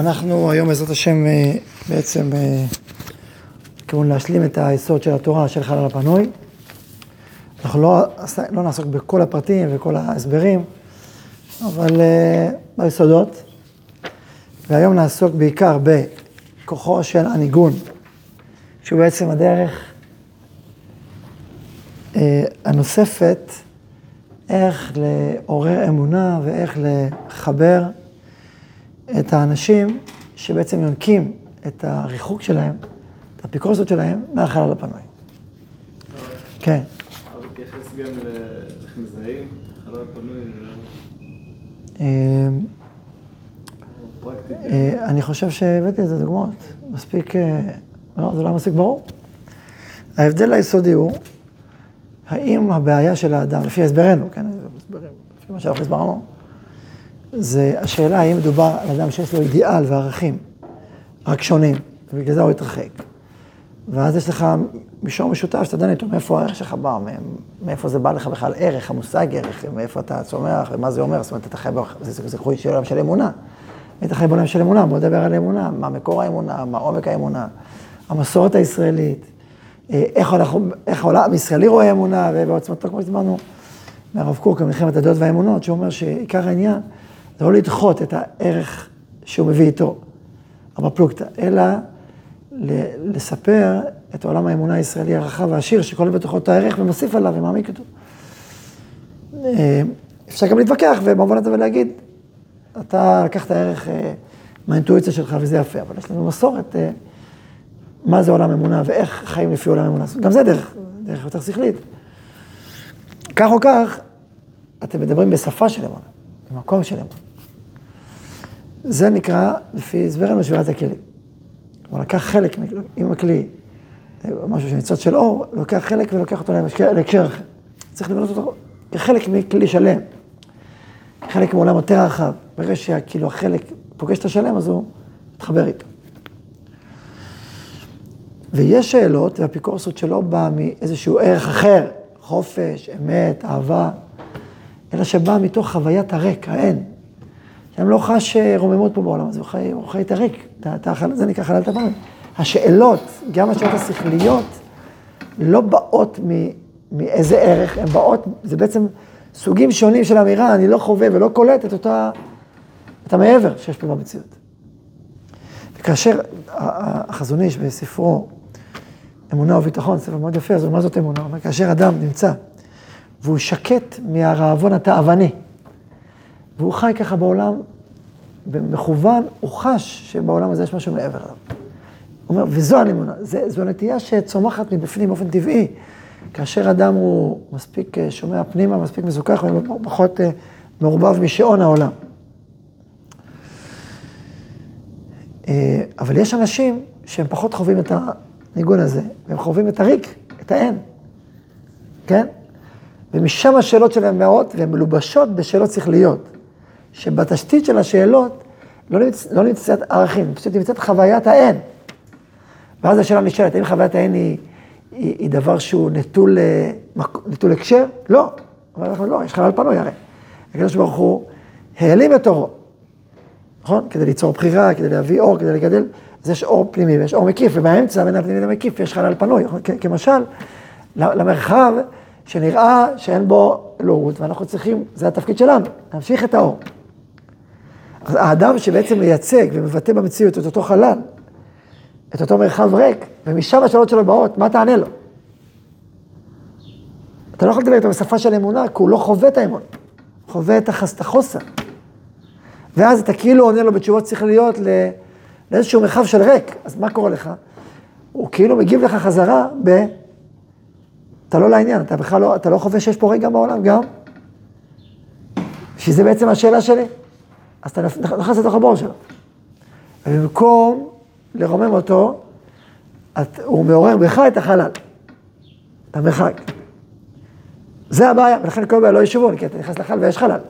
אנחנו היום בעזרת השם אה, בעצם אה, כיוון להשלים את היסוד של התורה של חלל הפנוי. אנחנו לא, לא נעסוק בכל הפרטים וכל ההסברים, אבל אה, ביסודות. והיום נעסוק בעיקר בכוחו של הניגון, שהוא בעצם הדרך הנוספת איך לעורר אמונה ואיך לחבר את האנשים שבעצם יונקים את הריחוק שלהם, את האפיקורסות שלהם, מהחלל הפנוי. כן. אבל תתייחס גם לאיך מזהים, חלל פנוי. אמ, אה, אני חושב שהבאתי את זה דוגמאות, מספיק, אה, לא, זה לא מספיק ברור. ההבדל היסודי הוא, האם הבעיה של האדם, לפי הסברנו, כן, לפי מה שאנחנו הסברנו, זה השאלה האם מדובר על אדם שיש לו אידיאל וערכים, רק שונים, ובגלל זה הוא התרחק. ואז יש לך מישור משותף שאתה דן איתו, מאיפה הערך שלך בא, מאיפה זה בא לך בכלל? ערך, המושג ערך, מאיפה אתה צומח ומה זה אומר, זאת אומרת, אתה חי, זה, חוי של עולם של אמונה. היית חי בעולם של אמונה, בוא נדבר על אמונה, מה מקור האמונה, מה עומק האמונה, המסורת הישראלית, אה, איך, העולם הישראלי רואה אמונה, ובעוצמתו, כמו שדיברנו, מהרב קוק, מלחמת הדעות והאמונות, שהוא אומר שעיקר העניין זה לא לדחות את הערך שהוא מביא איתו, הפלוגתא, אלא לספר את עולם האמונה הישראלי הרחב והעשיר, שכולל בתוכו את הערך ומוסיף עליו ומעמיק אותו. אה, אפשר גם להתווכח ובמובן הזה ולהגיד, אתה לקחת ערך אה, מהאינטואיציה שלך וזה יפה, אבל יש לנו מסורת, אה, מה זה עולם אמונה ואיך חיים לפי עולם אמונה. גם זה דרך, דרך יותר שכלית. כך או כך, אתם מדברים בשפה של אמונה, במקום של אמונה. זה נקרא, לפי הסברנו, שבירת הכלים. כלומר, לקח חלק, עם הכלי, משהו שניצוץ של אור, לוקח חלק ולוקח אותו להקשר אחר. צריך לבנות אותו כחלק מכלי שלם, חלק מעולם יותר רחב. ברגע שכאילו החלק פוגש את השלם, אז הוא מתחבר איתו. ויש שאלות, והאפיקורסות שלא באה מאיזשהו ערך אחר, חופש, אמת, אהבה, אלא שבאה מתוך חוויית הריק, האין. שם לא חש אה, רוממות פה בעולם הזה, הוא חי, את הריק, זה נקרא חלל טבעון. השאלות, גם השאלות השכליות, לא באות מאיזה ערך, הן באות, זה בעצם סוגים שונים של אמירה, אני לא חווה ולא קולט את אותה, את המעבר שיש פה במציאות. וכאשר החזון איש בספרו אמונה וביטחון, ספר מאוד יפה, אז אומר זאת אמונה, הוא אומר, כאשר אדם נמצא והוא שקט מהרעבון התאווני, והוא חי ככה בעולם, במכוון, הוא חש שבעולם הזה יש משהו מעבר אליו. הוא אומר, וזו האמונה, זו נטייה שצומחת מבפנים באופן טבעי. כאשר אדם הוא מספיק אה, שומע פנימה, מספיק מזוכח, ופחות אה, מעורבב משעון העולם. אה, אבל יש אנשים שהם פחות חווים את הניגון הזה, והם חווים את הריק, את האין, כן? ומשם השאלות שלהם מאות, והן מלובשות בשאלות שכליות. שבתשתית של השאלות לא, נמצ... לא נמצאת ערכים, פשוט נמצאת חוויית האין. ואז השאלה נשאלת, האם חוויית האין היא, היא, היא דבר שהוא נטול, אה, נטול הקשר? לא. אבל אנחנו לא, יש חלל פנוי הרי. הקדוש ברוך הוא העלים את אורו, נכון? כדי ליצור בחירה, כדי להביא אור, כדי לגדל, אז יש אור פנימי ויש אור מקיף, ובאמצע בין הפנימי למקיף יש חלל פנוי. כמשל, למרחב שנראה שאין בו אלוהות, ואנחנו צריכים, זה התפקיד שלנו, להמשיך את האור. האדם שבעצם מייצג ומבטא במציאות את אותו חלל, את אותו מרחב ריק, ומשם השאלות שלו באות, מה תענה לו? אתה לא יכול לדבר איתו בשפה של אמונה, כי הוא לא חווה את האמון, חווה את החוסר. ואז אתה כאילו עונה לו בתשובות שכליות לאיזשהו מרחב של ריק, אז מה קורה לך? הוא כאילו מגיב לך חזרה ב... אתה לא לעניין, אתה בכלל לא, אתה לא חווה שיש פה ריק גם בעולם, גם. שזה בעצם השאלה שלי. אז אתה נכנס לתוך הבור שלו. ובמקום לרומם אותו, את, הוא מעורר בך את החלל, את המרחק. זה הבעיה, ולכן כל בעיה לא ישובון, כי אתה נכנס לחלל ויש חלל.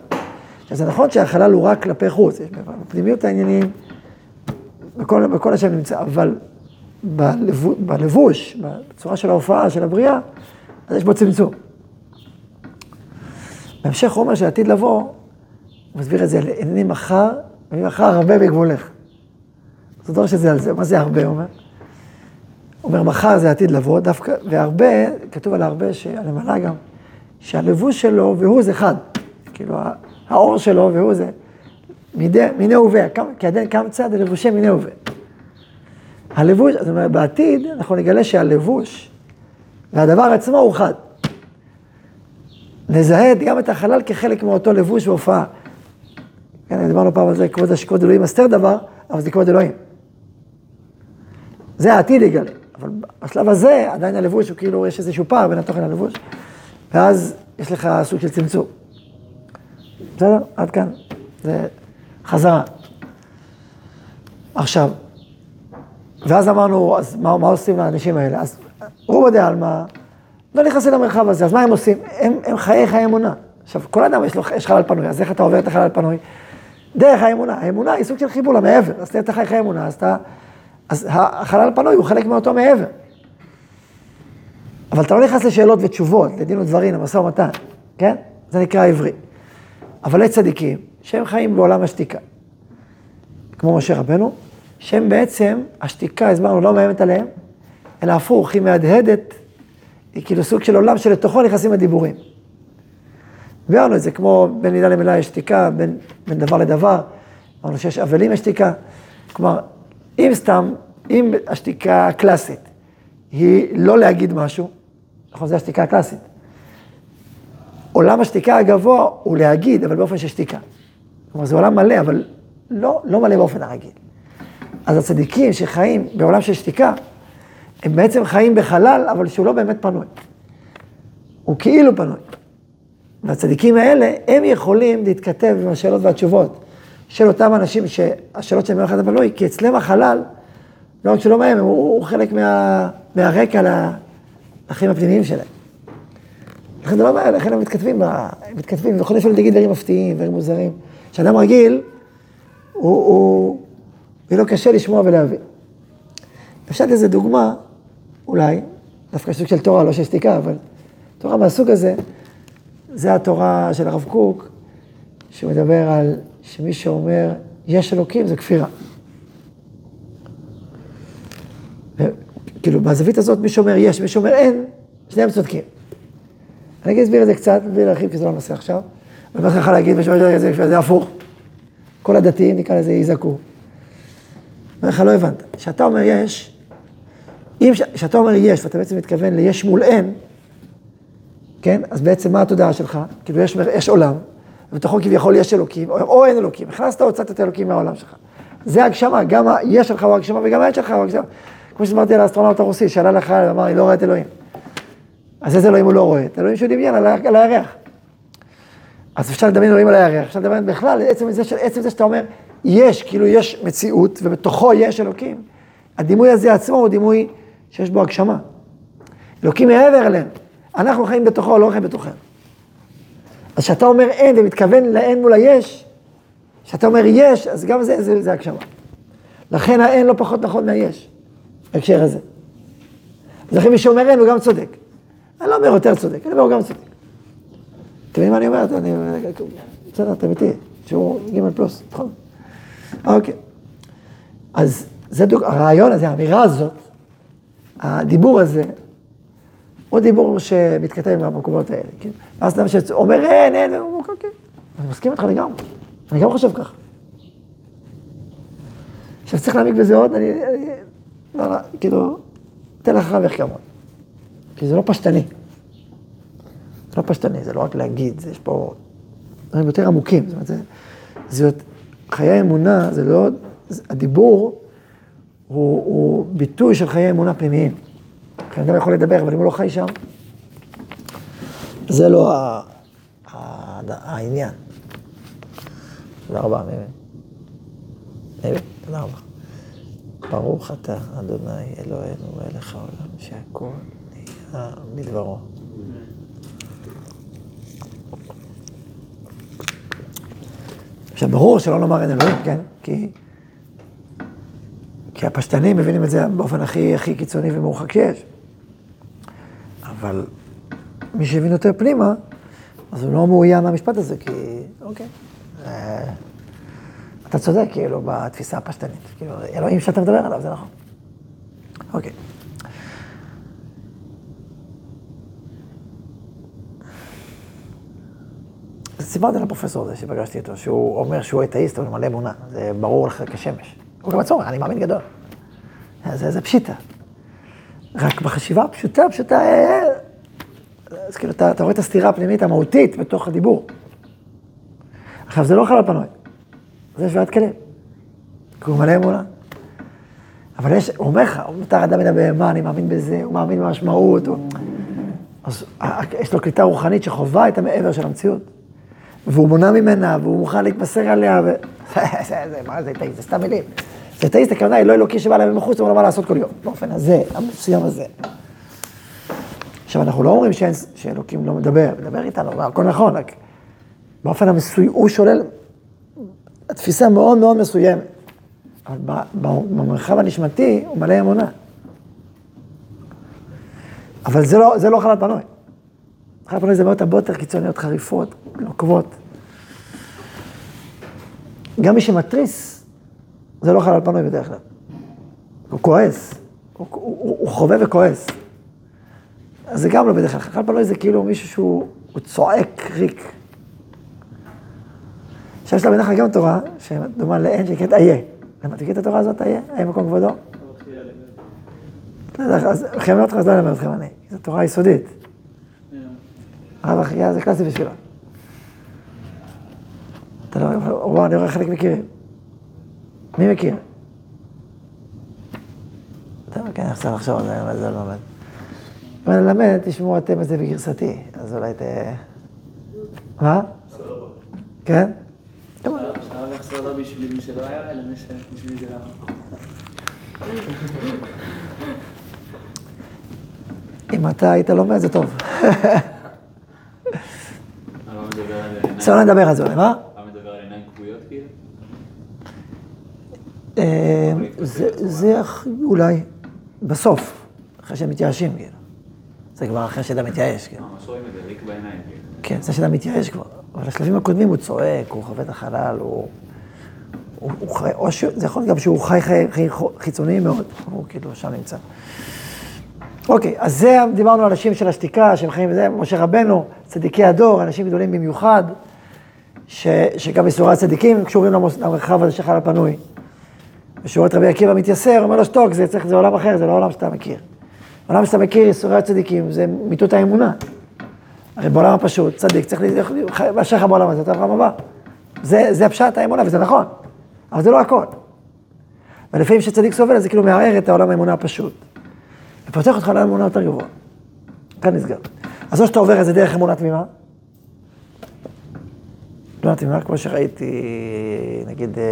עכשיו זה נכון שהחלל הוא רק כלפי חוץ, יש בפנימיות העניינים, בכל, בכל השם נמצא, אבל בלבוש, בלבוש, בצורה של ההופעה, של הבריאה, אז יש בו צמצום. בהמשך הוא אומר שעתיד לבוא, הוא מסביר את זה, הנני מחר, ומחר הרבה בגבולך. זה דורש את זה על זה. מה זה הרבה, הוא אומר? הוא אומר, מחר זה עתיד לבוא, דווקא, והרבה, כתוב על הרבה, שהנמלה גם, שהלבוש שלו והוא זה אחד. כאילו, האור שלו והוא זה מיני הווה, כעדן קמצא דלבושי מיני הווה. הלבוש, זאת אומרת, בעתיד אנחנו נגלה שהלבוש והדבר עצמו הוא חד. נזהה גם את החלל כחלק מאותו לבוש והופעה. כן, דיברנו פעם על זה, כבוד השקוד אלוהים אסתר דבר, אבל זה כבוד אלוהים. זה העתיד יגלה. אבל בשלב הזה, עדיין הלבוש הוא כאילו, יש איזשהו פער בין התוכן ללבוש, ואז יש לך סוג של צמצום. בסדר? עד כאן. זה חזרה. עכשיו, ואז אמרנו, אז מה, מה עושים לאנשים האלה? אז רובו דה עלמא לא נכנסים למרחב הזה, אז מה הם עושים? הם, הם חיי חיי אמונה. עכשיו, כל אדם יש לו, יש חלל פנוי, אז איך אתה עובר את החלל פנוי? דרך האמונה. האמונה היא סוג של חיבור למעבר, אז אתה חי חיי אמונה, אז אתה... אז החלל פנוי הוא חלק מאותו מעבר. אבל אתה לא נכנס לשאלות ותשובות, לדין ודברים, למשא ומתן, כן? זה נקרא עברי. אבל יש צדיקים שהם חיים בעולם השתיקה. כמו משה רבנו, שהם בעצם, השתיקה, הסברנו, לא מאיימת עליהם, אלא הפוך, היא מהדהדת, היא כאילו סוג של עולם שלתוכו נכנסים הדיבורים. ביארנו את זה, כמו בין מילה למילה יש שתיקה, בין, בין דבר לדבר, אמרנו שיש אבלים יש שתיקה. כלומר, אם סתם, אם השתיקה הקלאסית היא לא להגיד משהו, נכון, זו השתיקה הקלאסית. עולם השתיקה הגבוה הוא להגיד, אבל באופן של שתיקה. כלומר, זה עולם מלא, אבל לא, לא מלא באופן הרגיל. אז הצדיקים שחיים בעולם של שתיקה, הם בעצם חיים בחלל, אבל שהוא לא באמת פנוי. הוא כאילו פנוי. והצדיקים האלה, הם יכולים להתכתב עם השאלות והתשובות של אותם אנשים שהשאלות שלהם יחד הפנוי, כי אצלם החלל, לא רק שלא מהם, הוא, הוא חלק מה, מהרקע לחיים הפנימיים שלהם. לכן זה לא בעיה, לכן הם מתכתבים, הם מתכתבים, ויכולים אפילו להגיד דברים מפתיעים, דברים מוזרים. כשאדם רגיל, הוא, הוא, יהיה לו קשה לשמוע ולהבין. אפשר איזה דוגמה, אולי, דווקא סוג של תורה, לא של שתיקה, אבל תורה מהסוג הזה, זה התורה של הרב קוק, שמדבר על שמי שאומר, יש אלוקים, זה כפירה. כאילו, בזווית הזאת, מי שאומר יש, מי שאומר אין, שניהם צודקים. אני אסביר את זה קצת, בלי להרחיב, כי זה לא הנושא עכשיו. אני אומר לך להגיד, מי שאומר את זה, זה הפוך. כל הדתיים, נקרא לזה, יזעקו. אני אומר לך, לא הבנת. כשאתה אומר יש, כשאתה אומר יש, ואתה בעצם מתכוון ליש מול אין, כן? אז בעצם מה התודעה שלך? כאילו יש, יש עולם, ובתוכו כביכול יש אלוקים, או, או אין אלוקים. הכנסת או הוצאת את האלוקים מהעולם שלך. זה הגשמה, גם היש שלך הוא הגשמה וגם האין שלך הוא הגשמה. כמו שאמרתי על האסטרונאוט הרוסי, שעלה לך, אמר, אני לא רואה את אלוהים. אז איזה אלוהים הוא לא רואה? את אלוהים שהוא דמיין על, על הירח. אז אפשר לדמיין אלוהים על הירח, אפשר לדמיין בכלל, עצם זה, עצם זה שאתה אומר, יש, כאילו יש מציאות, ובתוכו יש אלוקים. הדימוי הזה עצמו הוא דימוי שיש בו הגשמה. אלוקים מעבר אלינו. אנחנו חיים בתוכו, לא חיים בתוכנו. אז כשאתה אומר אין ומתכוון לאין מול היש, כשאתה אומר יש, אז גם זה, זה, זה הגשמה. לכן האין לא פחות נכון מהיש, בהקשר הזה. אז לכן מי שאומר אין הוא גם צודק. אני לא אומר יותר צודק, אני אומר הוא גם צודק. אתם מבינים מה אני אומר? אני... בסדר, אתם איתי, שהוא ג' פלוס, נכון? אוקיי. אז זה דוג... הרעיון הזה, האמירה הזאת, הדיבור הזה, הוא דיבור שמתכתב עם המקומות האלה, כן? ואז אדם שאומר אין, אין, הוא אומר, כן, אני מסכים איתך לגמרי, אני גם חושב ככה. עכשיו צריך להעמיק בזה עוד, אני, אני לא, לא, כאילו, אתן לך רב איך כמובן. כי זה לא פשטני. זה לא פשטני, זה לא רק להגיד, זה יש פה דברים יותר עמוקים. זאת אומרת, זה, זה חיי אמונה, זה לא, זה, הדיבור הוא, הוא ביטוי של חיי אמונה פנימיים. כי אדם יכול לדבר, אבל אם הוא לא חי שם, זה לא העניין. תודה רבה, מימי. מימי, תודה רבה. ברוך אתה, אדוני אלוהינו ואלך העולם, שהכל נהיה בדברו. עכשיו, ברור שלא נאמר אין אלוהים, כן? כי, כי הפשטנים מבינים את זה באופן הכי, הכי קיצוני ומורחק שיש. אבל מי שהבין יותר פנימה, אז הוא לא מאוים מהמשפט הזה, כי אוקיי. אה, אתה צודק, כאילו, בתפיסה הפשטנית. כאילו, אלוהים שאתה מדבר עליו, זה נכון. אוקיי. סיפרתי לפרופסור הזה שפגשתי אותו, שהוא אומר שהוא אתאיסט, אבל מלא אמונה. זה ברור לך כשמש. הוא גם עצור, אני מאמין גדול. זה, זה פשיטה. רק בחשיבה הפשוטה, פשוטה, אה, אז כאילו, אתה, אתה רואה את הסתירה הפנימית המהותית בתוך הדיבור. עכשיו, זה לא חלל פנוי, זה שוויית כלים. כי הוא מלא אמונה. אבל יש, הוא אומר לך, הוא מותר אדם מן הבהמה, אני מאמין בזה, הוא מאמין במשמעות. הוא... אז יש לו קליטה רוחנית שחווה את המעבר של המציאות. והוא מונע ממנה, והוא מוכן להתמסר עליה, ו... זה, מה זה אתאיסט? זה סתם מילים. אתאיסט, הכוונה היא לא אלוקי שבא להם מבחוץ, הוא אומר לו מה לעשות כל יום, באופן הזה, המסוים הזה. עכשיו, אנחנו לא אומרים שאין, שאלוקים לא מדבר, מדבר איתנו, הכל נכון, רק באופן המסוי, הוא שולל, התפיסה מאוד מאוד מסוימת. אבל במרחב הנשמתי הוא מלא אמונה. אבל זה לא, זה לא חלל פנוי. חלל פנוי זה בעיות הרבה יותר קיצוניות, חריפות, נוקבות. גם מי שמתריס, זה לא חלל פנוי בדרך כלל. הוא כועס, הוא, הוא, הוא חווה וכועס. אז זה גם לא בדרך כלל. חלל פנוי זה כאילו מישהו שהוא צועק ריק. שיש לה בדרך כלל גם תורה, שדומה לאין שנקראת איה. למה תגיד את התורה הזאת, איה? איה מקום כבודו? לא אז חייב אותך, אז לא אלמד אתכם אני. זו תורה יסודית. הרב אחיה זה קלאסי בשבילו. אתה לא, וואו, אני רואה חלק מכירים. מי מכיר? טוב, כן, אני רוצה לחשוב על זה, אבל זה לא עומד. אם אני אלמד, תשמעו אתם את זה בגרסתי, אז אולי ת... מה? כן? לא לא. אם אתה היית לומד, זה טוב. עיניים- בסדר, לא נדבר על זה מה? הרב מדבר על עיניים כבויות כאילו? אה, זה, זה אולי בסוף, אחרי שהם מתייאשים, כאילו. זה כבר אחרי שאדם מתייאש, כאילו. ממש רואים את זה, ריק בעיניים כאילו. כן, זה שאדם מתייאש כבר. אבל בשלבים הקודמים הוא צועק, הוא חווה את החלל, הוא... הוא, הוא חי, או ש... זה יכול להיות גם שהוא חי חי, חי חיצוניים מאוד, הוא כאילו שם נמצא. אוקיי, אז זה, דיברנו על אנשים של השתיקה, שהם חיים בזה, משה רבנו, צדיקי הדור, אנשים גדולים במיוחד, ש, שגם איסורי הצדיקים קשורים למרחב הזה שחל הפנוי. ושהוא רואה את רבי עקיבא מתייסר, אומר לו, שתוק, זה צריך, זה עולם אחר, זה לא עולם שאתה מכיר. העולם שאתה מכיר, איסורי הצדיקים, זה מיטוט האמונה. הרי בעולם הפשוט, צדיק צריך לאשר לך בעולם הזה, אתה בעולם הבא. זה, זה פשט האמונה, וזה נכון, אבל זה לא הכל. ולפעמים כשצדיק סובל, זה כאילו מערער את העולם האמונה הפשוט. ופותח אותך לעולם אמונה יותר גבוה. כאן נסגר. אז או שאתה עובר את זה דרך אמונה תמימה, אמונה תמימה, כמו שראיתי, נגיד, אה,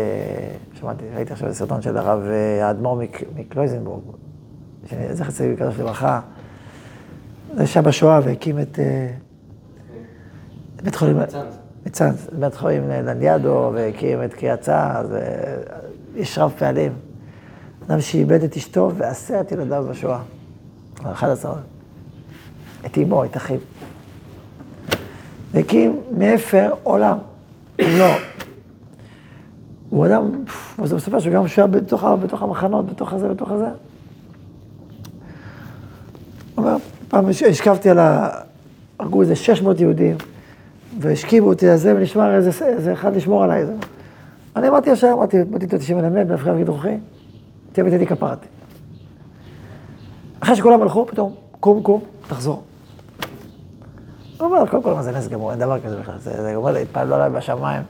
שמעתי, ראיתי עכשיו סרטון של הרב אה, האדמו"ר מק- מקלויזנבורג, זכר צדיק קדוש לברכה, זה שהיה בשואה והקים את אה, בית חולים... מצאנז, בית חולים לניאדו, והקים את קריית צעז, יש רב פעלים. אדם שאיבד את אשתו ועשרת ילדיו בשואה. אחד עשרה. את אמו, את אחיו. והקים מאפר עולם. לא. הוא אדם, אז הוא מספר שהוא גם שואה בתוך, בתוך המחנות, בתוך הזה, בתוך הזה. אומר, פעם הש- השכבתי על ה... הרגו איזה 600 יהודים, והשכיבו אותי על זה, ונשמר איזה, איזה אחד לשמור עליי. זה. אני אמרתי ישר, אמרתי, באתי איתו שמלמד, בהפכה וגיד רוחי, תהיה ביתי כפרתי. אחרי שכולם הלכו, פתאום, קום, קום, תחזור. הוא אומר, קודם כל, מה זה נס גמור, אין דבר כזה בכלל, זה, זה אומר, התפעלו עליי בשמיים.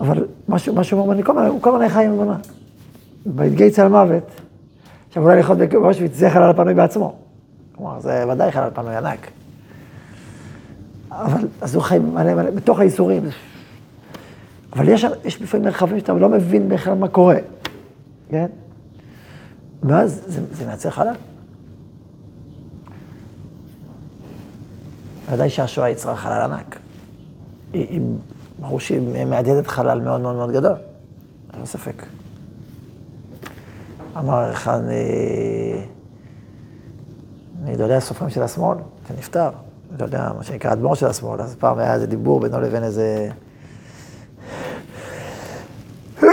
אבל משהו, משהו אומר, אני כל הזמן חי עם אמונה. בהתגייס על מוות, עכשיו אולי לחיות באושוויץ זה חלל פנוי בעצמו. כלומר, זה ודאי חלל פנוי ענק. אבל, אז הוא חי מלא מלא, בתוך הייסורים. אבל יש, יש לפעמים מרחבים שאתה לא מבין בכלל מה קורה, כן? ואז זה, זה מייצר חלל. ודאי שהשואה יצרה חלל ענק. היא, היא, ברור שהיא מהדהדת חלל מאוד מאוד מאוד גדול, אין ספק. אמר אחד אה, מגדולי הסופרים של השמאל, שנפטר, לא יודע, מה שנקרא אדמו"ר של השמאל, אז פעם היה איזה דיבור בינו לבין איזה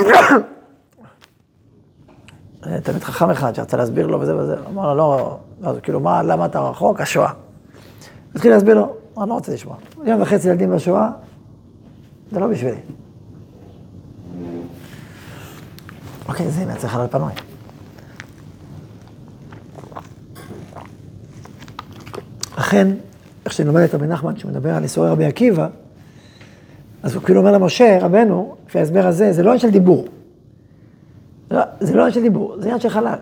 תלמיד חכם אחד שרצה להסביר לו וזה וזה, אמר לו, לא, לא, זה כאילו, מה, למה אתה רחוק? השואה. התחיל להסביר לו, אמר, לא רוצה לשמוע. יום וחצי ילדים בשואה, זה לא בשבילי. אוקיי, זה מייצר חלל פנוי. לכן, איך שאני לומד את רבי נחמן, שהוא מדבר על איסורי רבי עקיבא, אז הוא כאילו אומר למשה, רבנו, לפי ההסבר הזה, זה לא עניין של דיבור. לא, זה לא עניין של דיבור, זה עניין של חלל.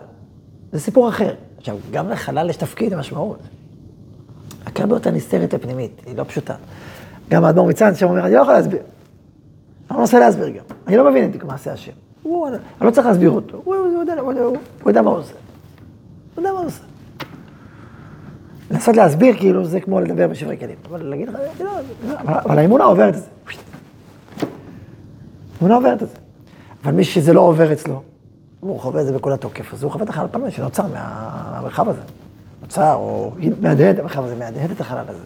זה סיפור אחר. עכשיו, גם לחלל יש תפקיד ומשמעות. רק הרבה יותר נסתרת הפנימית, היא לא פשוטה. גם האדמו"ר מצאנז שם אומר, אני לא יכול להסביר. אני לא מנסה להסביר גם. אני לא מבין את מעשה השם. הוא, אני לא צריך להסביר אותו. הוא, הוא, יודע, הוא, הוא, הוא יודע מה הוא עושה. הוא יודע מה הוא עושה. לנסות להסביר כאילו זה כמו לדבר בשברי כלים. אבל להגיד לך, לא, אבל, אבל האמונה עוברת את זה. האמונה עוברת את זה. אבל מי שזה לא עובר אצלו, הוא חווה את זה בכל התוקף, אז הוא חווה את החלל פנוי שנוצר מהמרחב הזה. נוצר, או מהדהד, המרחב הזה מהדהד את החלל הזה.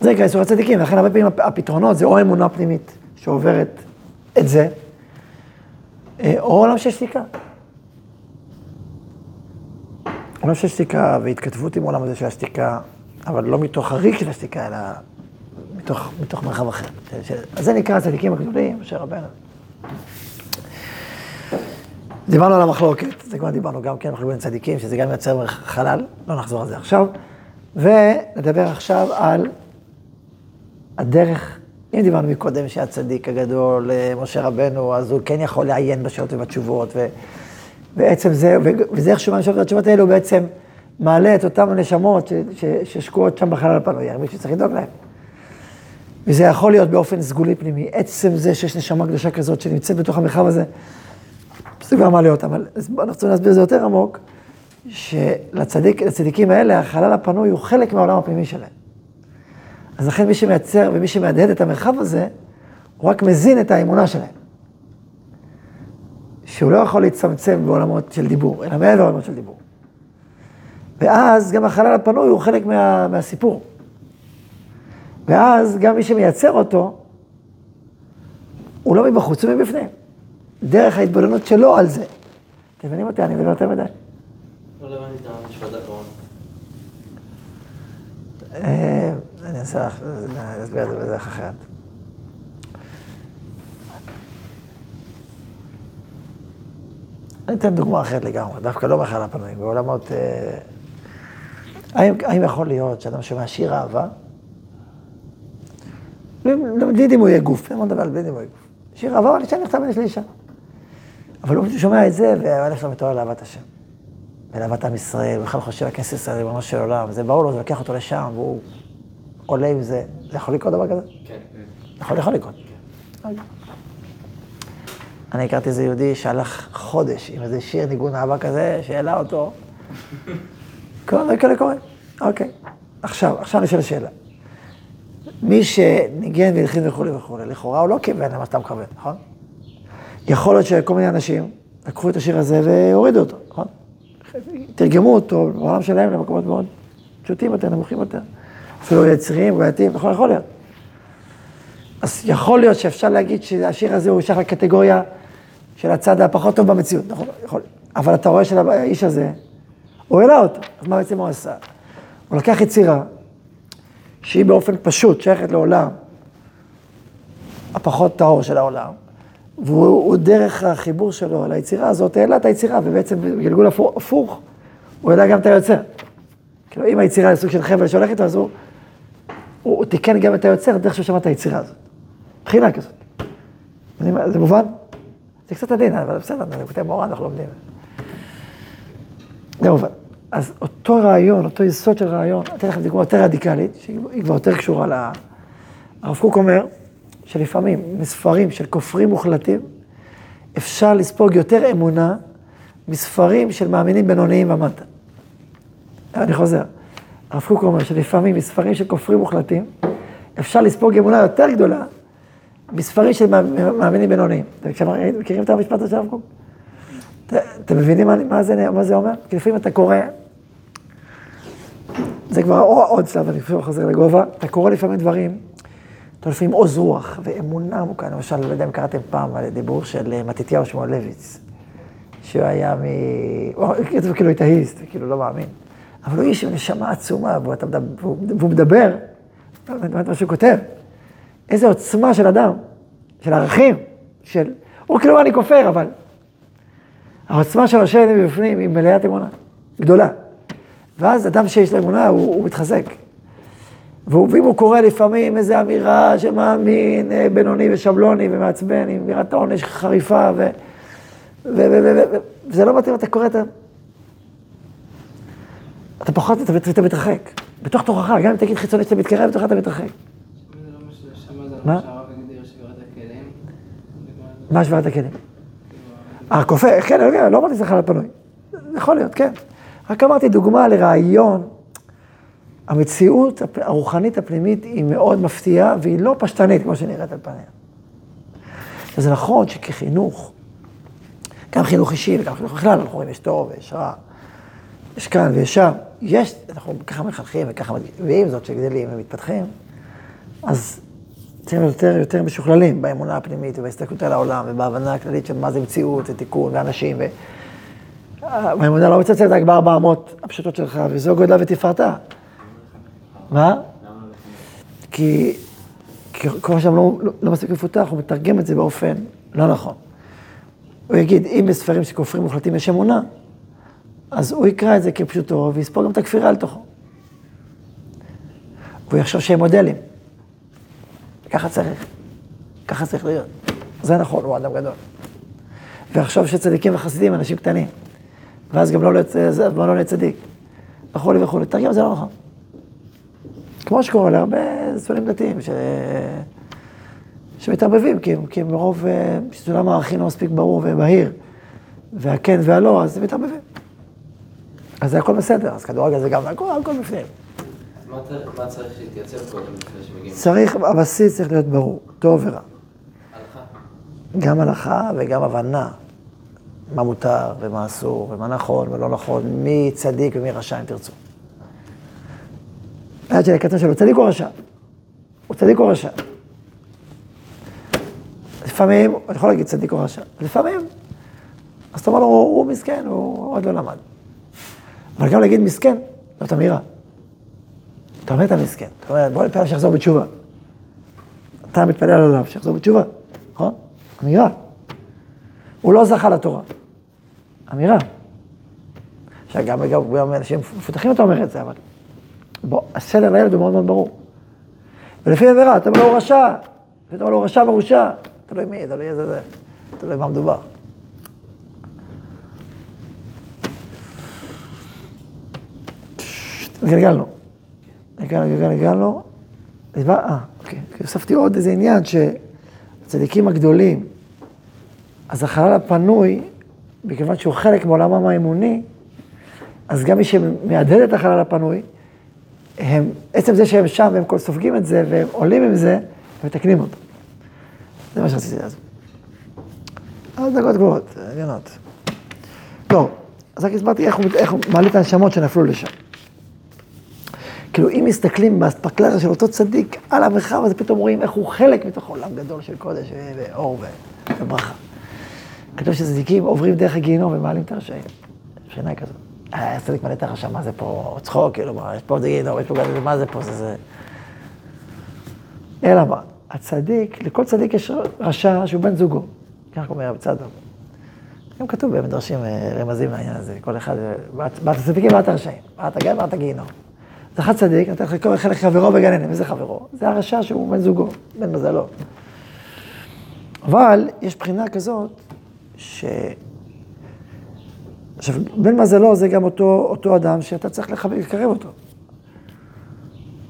זה נקרא איסור הצדיקים, ולכן הרבה פעמים הפתרונות זה או אמונה פנימית שעוברת את זה, אה, או עולם של שתיקה. עולם של שתיקה והתכתבות עם עולם הזה של השתיקה, אבל לא מתוך הריק של השתיקה, אלא מתוך, מתוך מרחב אחר. אז זה נקרא הצדיקים הגדולים, משה רבנו. דיברנו על המחלוקת, זה כבר דיברנו גם כן, מחלוקת בין צדיקים, שזה גם יוצר חלל, לא נחזור על זה עכשיו. ונדבר עכשיו על הדרך, אם דיברנו מקודם שהצדיק הגדול, אה, משה רבנו, אז הוא כן יכול לעיין בשאלות ובתשובות, ובעצם זה, וזה איך שהוא מהשאלות ובתשובות האלו, הוא בעצם מעלה את אותן הנשמות ששקועות שם בחלל הפנוי, מי שצריך לדאוג להם. וזה יכול להיות באופן סגולי פנימי, עצם זה שיש נשמה קדושה כזאת שנמצאת בתוך המרחב הזה, זה כבר מעלה אותם, אבל אנחנו רוצים להסביר את זה יותר עמוק, שלצדיקים האלה, החלל הפנוי הוא חלק מהעולם הפנימי שלהם. אז לכן מי שמייצר ומי שמהדהד את המרחב הזה, הוא רק מזין את האמונה שלהם. שהוא לא יכול להצטמצם בעולמות של דיבור, אלא מעבר לעולמות של דיבור. ואז גם החלל הפנוי הוא חלק מה, מהסיפור. ואז גם מי שמייצר אותו, הוא לא מבחוץ, הוא מבפנים. דרך ההתבוננות שלו על זה. אתם מבינים אותי? אני מבין יותר מדי. לא הבנתי את המשפט האחרון. אה, אני אנסה להסביר את זה בדרך אחרת. אני אתן דוגמה אחרת לגמרי, דווקא לא מחלל הפנויים, בעולמות... אה, האם, האם יכול להיות שאדם שומע שיר אהבה, בלי דימויי גוף, אין מה לדבר על בלי גוף. שיר אהבה, אני שם נכתב בן אישה. אבל הוא שומע את זה, והלך שלו מתעורר לאהבת השם. ולאהבת עם ישראל, בכלל חושב על כנסת ישראל, ריבונו של עולם. זה ברור לו, זה לוקח אותו לשם, והוא עולה עם זה. זה יכול לקרות דבר כזה? כן. יכול, יכול לקרות. אני הכרתי איזה יהודי שהלך חודש עם איזה שיר ניגון אהבה כזה, שהעלה אותו. כל הדברים כאלה קורים. אוקיי. עכשיו, עכשיו אני שואל שאלה. מי שניגן והלחין וכולי וכולי, לכאורה הוא לא כיוון למה שאתה מכוון, נכון? יכול להיות שכל מיני אנשים לקחו את השיר הזה והורידו אותו, נכון? תרגמו אותו בעולם שלהם למקומות מאוד פשוטים יותר, נמוכים יותר. אפילו יצריים, בעייתיים, נכון, יכול להיות. אז יכול להיות שאפשר להגיד שהשיר הזה הוא שייך לקטגוריה של הצד הפחות טוב במציאות, נכון? יכול. אבל אתה רואה שהאיש הזה, הוא העלה אותו, אז מה בעצם הוא עשה? הוא לקח יצירה שהיא באופן פשוט שייכת לעולם הפחות טהור של העולם, והוא דרך החיבור שלו ליצירה הזאת, העלה את היצירה, ובעצם בגלגול הפוך, הוא העלה גם את היוצר. כאילו, אם היצירה היא סוג של חבל שהולך איתו, אז הוא, הוא, הוא תיקן גם את היוצר דרך שהוא שמע את היצירה הזאת. מבחינה כזאת. זה מובן? זה קצת עדין, אבל בסדר, אני כותב מורה, אנחנו לומדים. זה מובן. אז אותו רעיון, אותו יסוד של רעיון, אתן לכם דוגמה יותר רדיקלית, שהיא כבר יותר קשורה ל... הרב קוק אומר שלפעמים מספרים של כופרים מוחלטים, אפשר לספוג יותר אמונה מספרים של מאמינים בינוניים ומטה. אני חוזר. הרב קוק אומר שלפעמים מספרים של כופרים מוחלטים, אפשר לספוג אמונה יותר גדולה מספרים של מאמינים בינוניים. אתם מכירים את המשפט הזה של הרב קוק? אתם מבינים מה זה, מה זה אומר? כי לפעמים אתה קורא, זה כבר עוד שלב, אני חוזר לגובה, אתה קורא לפעמים דברים, אותו לפעמים עוז רוח ואמונה עמוקה. למשל, לא יודע אם קראתם פעם על דיבור של אה, מתתיהו שמואלביץ, שהוא היה מ... הוא כתוב כאילו היטאיסט, כאילו לא מאמין. אבל הוא איש עם נשמה עצומה, והוא מדבר, מה שהוא כותב. איזה עוצמה של אדם, של ערכים, של... הוא כאילו אני כופר, אבל... העוצמה של השם מבפנים היא מלאת אמונה, גדולה. ואז אדם שיש לו אמונה, הוא, הוא מתחזק. ואם הוא קורא לפעמים איזו אמירה שמאמין, אה, בינוני ושבלוני ומעצבן, עם אמירת עונש חריפה, ו... וזה לא מתאים, אתה קורא את ה... אתה פחות, אתה מתרחק. בתוך תוכך, גם אם תגיד חיצוני שאתה מתקרב, בתוך אתה מתרחק. מה? מה שבירת הכלים? הכופה, כן, לא אמרתי זה חלל פנוי. יכול להיות, כן. רק אמרתי דוגמה לרעיון, המציאות הרוחנית הפנימית היא מאוד מפתיעה, והיא לא פשטנית כמו שנראית על פניה. זה נכון שכחינוך, גם חינוך אישי וגם חינוך בכלל, אנחנו רואים יש טוב ויש רע, יש כאן ויש שם, יש, אנחנו ככה מחנכים וככה, ועם זאת שגדלים ומתפתחים, אז צריכים להיות יותר, יותר משוכללים באמונה הפנימית ובהסתכלות על העולם ובהבנה הכללית של מה זה מציאות ותיקון ואנשים. ו... והאמונה לא מצלצלת רק בארבע אמות הפשוטות שלך, וזו גודלה ותפארתה. מה? כי, כל שם לא, לא, לא מספיק מפותח, הוא מתרגם את זה באופן לא נכון. הוא יגיד, אם בספרים שכופרים מוחלטים יש אמונה, אז הוא יקרא את זה כפשוטו, ויספור גם את הכפירה על תוכו. והוא יחשוב שהם מודלים. ככה צריך, ככה צריך להיות. זה נכון, הוא אדם גדול. ויחשוב שצדיקים וחסידים אנשים קטנים. ואז גם לא לא להיות צדיק. וכולי וכולי. תרגם זה לא נכון. כמו שקורה להרבה ספרים דתיים, ש... שמתערבבים, כי, כי מרוב סולם הערכים לא מספיק ברור ובהיר, והכן והלא, אז הם מתערבבים. אז זה הכל בסדר, אז כדורגל זה גם הכל, הכל בפנים. מה צריך שיתייצב קודם לפני שמגיעים? צריך, הבסיס צריך להיות ברור, טוב ורע. הלכה? גם הלכה וגם הבנה. מה מותר ומה אסור ומה נכון ולא נכון, מי צדיק ומי רשע אם תרצו. היד שלי הקטן שלו, צדיק או רשע? הוא צדיק או רשע? לפעמים, אני יכול להגיד צדיק או רשע, לפעמים, אז אתה אומר לו, הוא, מסכן, הוא עוד לא למד. אבל גם להגיד מסכן, זאת אמירה. אתה אומר את המסכן, אתה אומר, בוא נתפלל שיחזור בתשובה. אתה מתפלל עליו שיחזור בתשובה, נכון? אמירה. הוא לא זכה לתורה. אמירה. עכשיו, גם, גם אנשים מפותחים אתה אומר את זה, אבל בוא, הסדר לילד הוא מאוד מאוד ברור. ולפי אמירה, אתה לו רשע, אומר לו רשע מרושע, תלוי מי, תלוי איזה זה, תלוי מה מדובר. גלגלנו. גלגלנו, גלגלנו, גלגלנו. אה, אוקיי. הוספתי עוד איזה עניין שהצדיקים הגדולים, אז החלל הפנוי, מכיוון שהוא חלק מעולמם האמוני, אז גם מי שמהדהד את החלל הפנוי, הם, עצם זה שהם שם והם כל סופגים את זה והם עולים עם זה, הם מתקנים אותו. זה מה שרציתי לעשות. עוד דקות גבוהות, עניינות. טוב, אז רק הסברתי איך הוא, הוא מעלה את הנשמות שנפלו לשם. כאילו, אם מסתכלים באספקלריה של אותו צדיק על המרחב הזה, פתאום רואים איך הוא חלק מתוך עולם גדול של קודש ואור וברכה. כתוב שצדיקים עוברים דרך הגיהינום ומעלים את הרשעים. שאלה כזאת. צדיק מלא את הרשע, מה זה פה צחוק, כאילו, מה, יש פה עוד גיהינום, יש פה גם, מה זה פה, זה זה... אלא מה, הצדיק, לכל צדיק יש רשע שהוא בן זוגו. ככה אומר רבי צדוק. גם כתוב במדרשים אה, רמזים לעניין הזה, כל אחד, באת צדיקים ואת הרשעים, באת גן ואת גיהינום. אז אחד צדיק, נותן לך כל אחד חברו בגן עדן, מי זה חברו? זה הרשע שהוא בן זוגו, בן מזלו. אבל יש בחינה כזאת, ש... עכשיו, בן מזלו זה גם אותו, אותו אדם שאתה צריך לקרב אותו.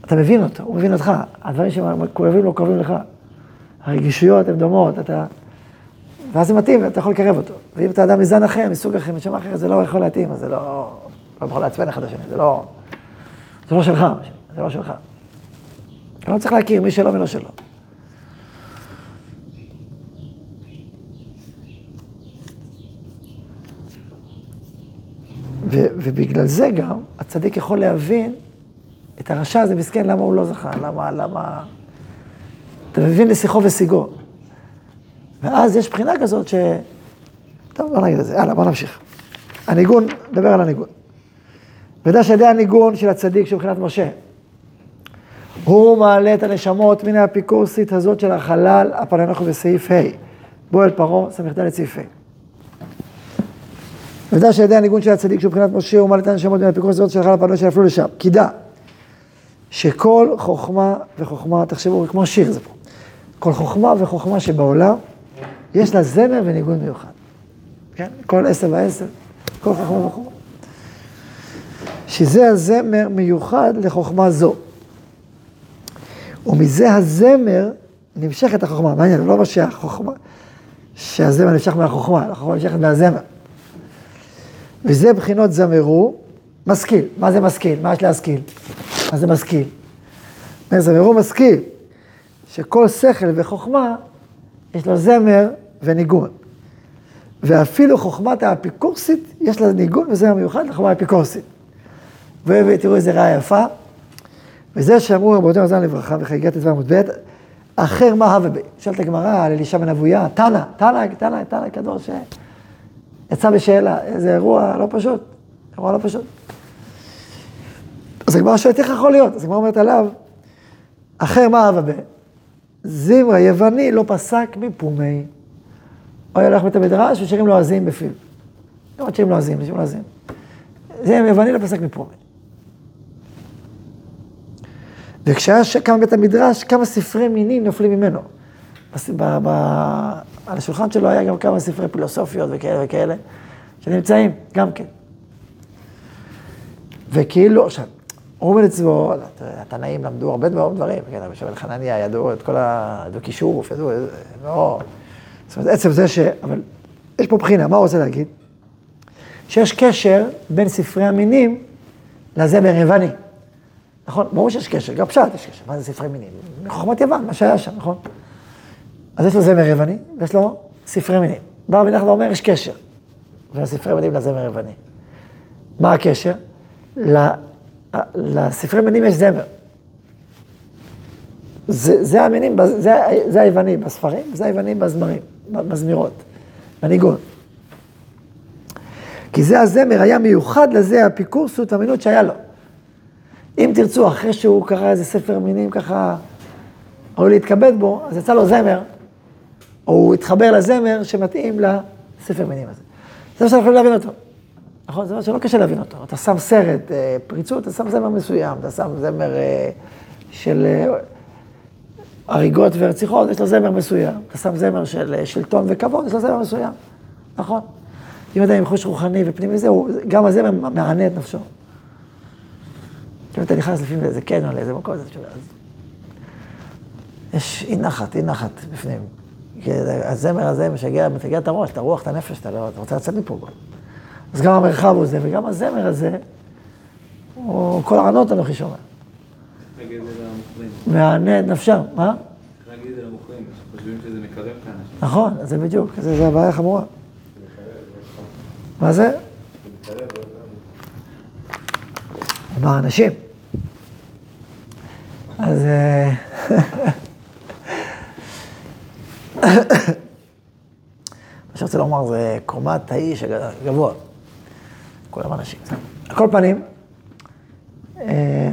אתה מבין אותו, הוא מבין אותך. הדברים שכואבים לו, כואבים לך. הרגישויות הן דומות, אתה... ואז זה מתאים, ואתה יכול לקרב אותו. ואם אתה אדם מזן אחר, מסוג אחר, משם אחר, זה לא יכול להתאים, אז זה לא... לא יכול לעצבן אחד לשני, זה לא... זה לא שלך, זה לא שלך. אתה לא צריך להכיר מי שלא ולא שלו. ו- ובגלל זה גם, הצדיק יכול להבין את הרשע הזה מסכן, למה הוא לא זכה, למה, למה... אתה מבין לשיחו ושיגו. ואז יש בחינה כזאת ש... טוב, לא נגיד את זה, יאללה, בוא נמשיך. הניגון, נדבר על הניגון. וידע שידי הניגון של הצדיק שהוא מבחינת משה. הוא מעלה את הנשמות מן האפיקורסית הזאת של החלל, הפעם אנחנו בסעיף ה', בו אל פרעה, ס"ד סעיף ה'. וידע שידי הניגון של הצדיק שהוא מבחינת משה, הוא מעלה את הנשמות מן האפיקורסית הזאת של החלל, הפעם שנפלו לשם. כי דע שכל חוכמה וחוכמה, תחשבו, כמו שיר זה פה, כל חוכמה וחוכמה שבעולם, יש לה זמר וניגון מיוחד. כן? כל עשר ועשר, כל חוכמה וחוכמה. שזה הזמר מיוחד לחוכמה זו. ומזה הזמר נמשכת החוכמה. מעניין, לא מה שהחוכמה, שהזמר נמשך מהחוכמה, החוכמה נמשכת מהזמר. וזה בחינות זמרו, משכיל. מה זה משכיל? מה יש להשכיל? מה זה משכיל? זמרו משכיל, שכל שכל וחוכמה, יש לו זמר וניגון. ואפילו חוכמת האפיקורסית, יש לה ניגון וזמר מיוחד לחוכמה האפיקורסית. ותראו איזה רעה יפה. וזה שאמרו רבותינו זמן לברכה וחגיגת דבר עמוד ב', אחר מה הווה בי. שואלת הגמרא על אלישע בן אבויה, תנא, תנא, תנא, תנא קדוש, יצא בשאלה, איזה אירוע לא פשוט, אירוע לא פשוט. אז הגמרא שואלת איך יכול להיות, אז הגמרא אומרת עליו, אחר מה הווה בי. זמרה יווני לא פסק מפומי. הוא היה הולך בית המדרש ושירים לועזים בפיו. לא עוד שירים לועזים, שירים לועזים. זה יווני לא פסק מפומי. וכשהיה קם בית המדרש, כמה ספרי מינים נופלים ממנו. על השולחן שלו היה גם כמה ספרי פילוסופיות וכאלה וכאלה, שנמצאים גם כן. וכאילו, עכשיו, הוא אומר אצלו, התנאים למדו הרבה דברים, כן, רבי שמעון חנניה ידעו את כל הדו-קישוף, ידעו, לא... זאת אומרת, עצם זה ש... אבל יש פה בחינה, מה הוא רוצה להגיד? שיש קשר בין ספרי המינים לזמר יווני. נכון? ברור שיש קשר, גם פשט יש קשר. מה זה ספרי מינים? מחוכמת יוון, מה שהיה שם, נכון? אז יש לו זמר יווני, ויש לו ספרי מינים. בא רבי נחמן ואומר, יש קשר בין הספרי מינים לזמר יווני. מה הקשר? לספרי מינים יש זמר. זה, זה המינים, זה, זה היווני בספרים, זה היווני בזמרים, בזמירות, בניגון. כי זה הזמר היה מיוחד לזה האפיקורסות והמינות שהיה לו. אם תרצו, אחרי שהוא קרא איזה ספר מינים ככה, ראוי להתכבד בו, אז יצא לו זמר, או הוא התחבר לזמר שמתאים לספר מינים הזה. זה מה שאנחנו יכולים להבין אותו. נכון? זה מה שלא קשה להבין אותו. אתה שם סרט, אה, פריצות, אתה שם זמר מסוים, אתה שם זמר אה, של אה, הריגות ורציחות, יש לו זמר מסוים. אתה שם זמר של שלטון וכבוד, יש לו זמר מסוים. נכון? אם אתה עם חוש רוחני ופנימי זה, גם הזמר מענה את נפשו. אם אתה נכנס לפעמים לאיזה קניון, לאיזה מקום, אז יש אי נחת, אי נחת בפנים. הזמר הזה משגע, משגע את הראש, את הרוח, את הנפש, אתה לא, אתה רוצה לצאת מפה. אז גם המרחב הוא זה, וגם הזמר הזה, הוא כל הענות אנוכי שומע. מענה את נפשם, מה? להגיד את זה למוכרים, שחושבים שזה מקרב את האנשים. נכון, זה בדיוק, זה הבעיה החמורה. מה זה? עם האנשים. אז... מה שאני רוצה לומר זה קומת האיש הגבוה. כולם אנשים. על כל פנים, אה,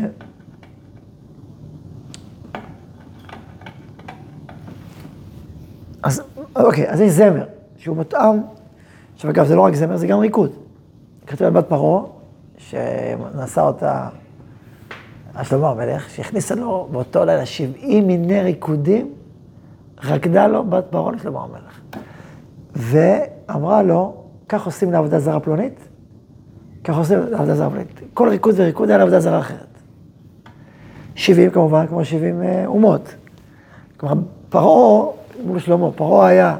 אז אוקיי, אז יש זמר, שהוא מותאם, עכשיו אגב, זה לא רק זמר, זה גם ריקוד. כתוב על בת פרעה, שנשא אותה שלמה המלך, שהכניסה לו באותו לילה 70 מיני ריקודים, רקדה לו בת פרעה לשלמה המלך. ואמרה לו, כך עושים לעבודה זרה פלונית, כך עושים לעבודה זרה פלונית. כל ריקוד וריקוד היה לעבודה זרה אחרת. 70 כמובן, כמו 70 אה, אומות. כלומר, פרעה מול שלמה, פרעה היה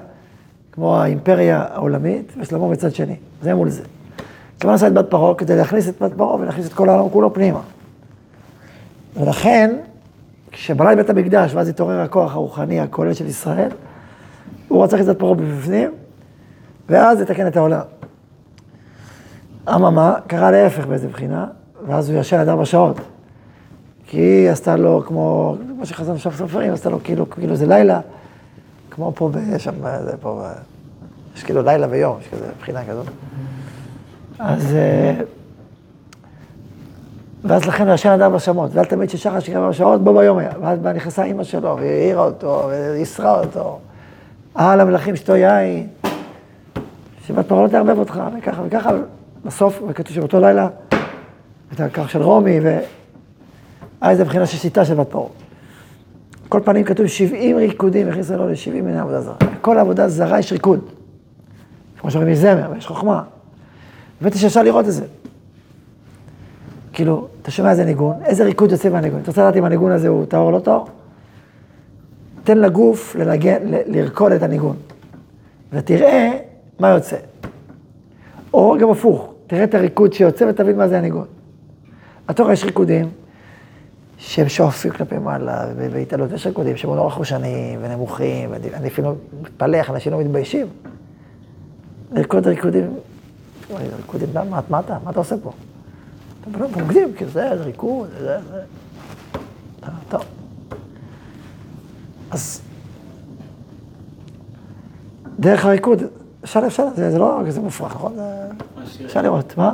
כמו האימפריה העולמית, ושלמה מצד שני, זה מול זה. כיוון עשה את בת פרעה כדי להכניס את בת פרעה ולהכניס את כל העולם כולו פנימה. ולכן, את בית המקדש, ואז התעורר הכוח הרוחני הכולל של ישראל, הוא להכניס את פרעה בפנים, ואז לתקן את העולם. אממה, קרה להפך באיזה בחינה, ואז הוא ישן עד ארבע שעות. כי היא עשתה לו כמו, כמו שחזרנו שם סופרים, עשתה לו כאילו, כאילו זה לילה, כמו פה, שם, זה פה, יש כאילו לילה ויום, יש כזה בחינה כזאת. אז, אה, ואז לכן הוא ישן עד ארבע שמות, ואז תמיד ששחר שקרא ארבע שעות, בו ביום היה. ואז נכנסה אימא שלו, והעירה אותו, וייסרה אותו. על המלכים שתו יין, שבת פרעה לא תערבב אותך, וככה וככה, בסוף, וכתוב שבאותו לילה, את הכך של רומי, ו... היה איזה מבחינה של שיטה של בת פרעה. כל פנים כתוב 70 ריקודים, הכניס אלוהים ל-70 מיני עבודה זרה. כל עבודה זרה יש ריקוד. כמו שאומרים מזמר, ויש חוכמה. הבאתי שאפשר לראות את זה. כאילו, אתה שומע איזה ניגון, איזה ריקוד יוצא מהניגון. אתה רוצה לדעת אם הניגון הזה הוא טהור או לא טהור? תן לגוף לנגן, לרקוד את הניגון, ותראה מה יוצא. או גם הפוך, תראה את הריקוד שיוצא ותבין מה זה הניגון. בתורה יש ריקודים שהם שואפים כלפי מעלה, והתעלות, יש ריקודים שהם נורא חושניים ונמוכים, ואני אני אפילו מתפלא איך אנשים לא מתביישים. לרקוד ריקודים, ריקודים, מה, מה אתה, מה אתה עושה פה? אתה לא רוקדים, כאילו זה, זה ריקוד, זה, זה. טוב. אז דרך הריקוד, אפשר, אפשר, זה, זה לא כזה מופרך, נכון? אפשר לראות, מה?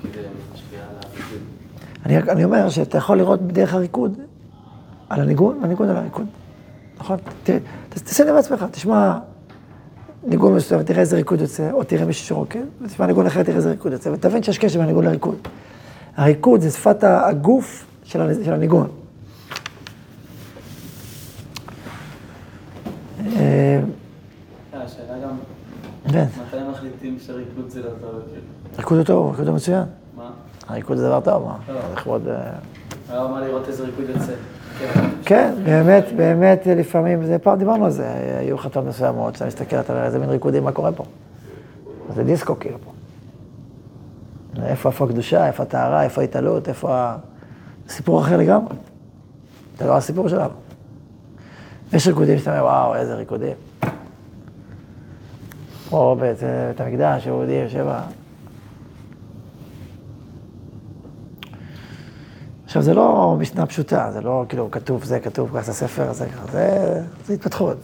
כי הבידוד. אני, אומר שאתה יכול לראות דרך הריקוד על הניגון, והניגון על הריקוד. נכון? תעשה זה בעצמך, תשמע ניגון מסוים, תראה איזה ריקוד יוצא, או תראה מישהו שרוקד, ותשמע ניגון אחר, תראה איזה ריקוד יוצא, ותבין שיש קשר בין הניגון לריקוד. הריקוד זה שפת הגוף של, הנ- של הניגון. אה, השאלה גם, כן, מתי מחליטים שריקוד זה לא טוב? ריקוד הוא טוב, ריקוד הוא מצוין. מה? הריקוד זה דבר טוב, מה? טוב. לכבוד... אה, היה אמר לראות איזה ריקוד יוצא. כן. באמת, באמת, לפעמים, זה פעם דיברנו על זה, היו חתונות מסוימות, שאתה מסתכל, אתה אומר, איזה מין ריקודים, מה קורה פה? זה דיסקו כאילו פה. איפה, איפה הקדושה, איפה הטהרה, איפה ההתעלות, איפה ה... סיפור אחר לגמרי. זה לא הסיפור שלנו. יש ריקודים שאתה אומר, וואו, איזה ריקודים. בית בית המקדש, יהודי יושב עכשיו, זה לא משנה פשוטה, זה לא כאילו כתוב זה, כתוב ככה ספר, זה ככה, זה, זה התפתחות.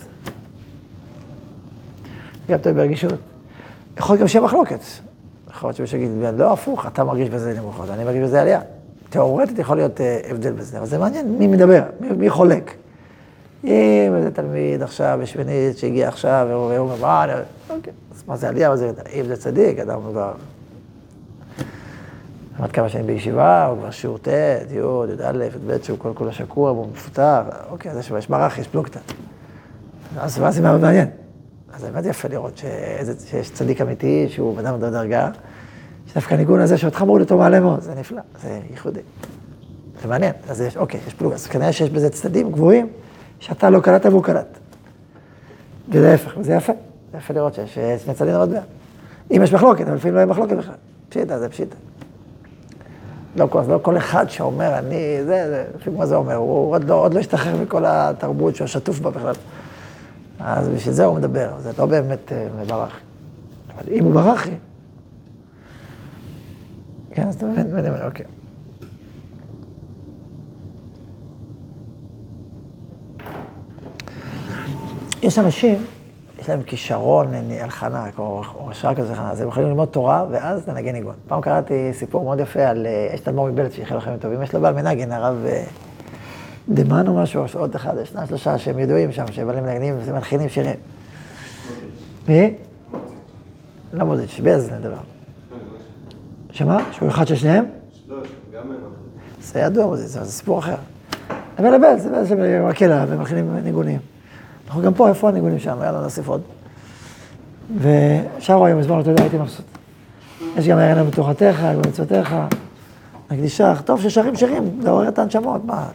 גם תלוי ברגישות. יכול להיות גם שיהיה מחלוקת. יכול להיות שמישהו יגיד, לא הפוך, אתה מרגיש בזה נמוכות, אני מרגיש בזה עלייה. תיאורטית יכול להיות אה, הבדל בזה, אבל זה מעניין מי מדבר, מי, מי חולק. אם איזה תלמיד עכשיו, בשמינית, שהגיע עכשיו, והוא אומר, מה, אני... אוקיי, אז מה זה עלייה, מה זה... אם זה צדיק, אדם כבר... למד כמה שנים בישיבה, הוא כבר שיעור ט', י', י"א, י"ב, שהוא כל כולו שקוע, והוא מפותח, אוקיי, אז יש- מערך, יש פלוגתא. אז ואז זה מאוד מעניין. אז זה באמת יפה לראות שיש צדיק אמיתי, שהוא בן אדם בדרגה, שדווקא הניגון הזה שאותך מוריד אותו מעלה מאוד, זה נפלא, זה ייחודי. זה מעניין, אז יש, אוקיי, יש פלוגה, אז כנראה שיש בזה צדדים גבוהים, שאתה לא קלטת והוא קלט. ולהפך, וזה יפה, זה יפה לראות שיש שני צדדים למטבע. אם יש מחלוקת, אבל לפעמים לא יהיה מחלוקת בכלל. פשיטה, זה פשיטה. לא כל, לא כל אחד שאומר, אני, זה, זה, לפי מה זה אומר, הוא עוד לא, עוד לא השתחרר מכל התרבות שהוא שטוף בה בכלל. אז בשביל זה הוא מדבר, זה לא באמת אה, מברך. אבל אם הוא ברכי, כן, אז אתה מבין, אוקיי. יש אנשים, יש להם כישרון הלחנה, או או השראה כזה הלחנה, אז הם יכולים ללמוד תורה ואז לנגן ניגון. פעם קראתי סיפור מאוד יפה על, אה, יש את אדמו"ר מבלת שיחיה לכם טובים, יש לו בעל מנגן, הרב אה, דמן או משהו, או עוד אחד, שניים שלושה שהם ידועים שם, שבעלים מנגנים ומלחינים שירים. מי? לא מוזיץ', בז נדבר. שמה? שהוא אחד של שניהם? לא, גם הם. זה ידוע זה סיפור אחר. אבל לבז, זה בז שמקהלה ומכינים ניגונים. אנחנו גם פה, איפה הניגונים שלנו? יאללה, נוסיף עוד. ושרו היום, הזמנו, אתה יודע, הייתי מבסוט. יש גם הערנה בתורתך, במצוותיך, נקדישך. טוב ששרים שירים, לעורר את הנשמות, מה?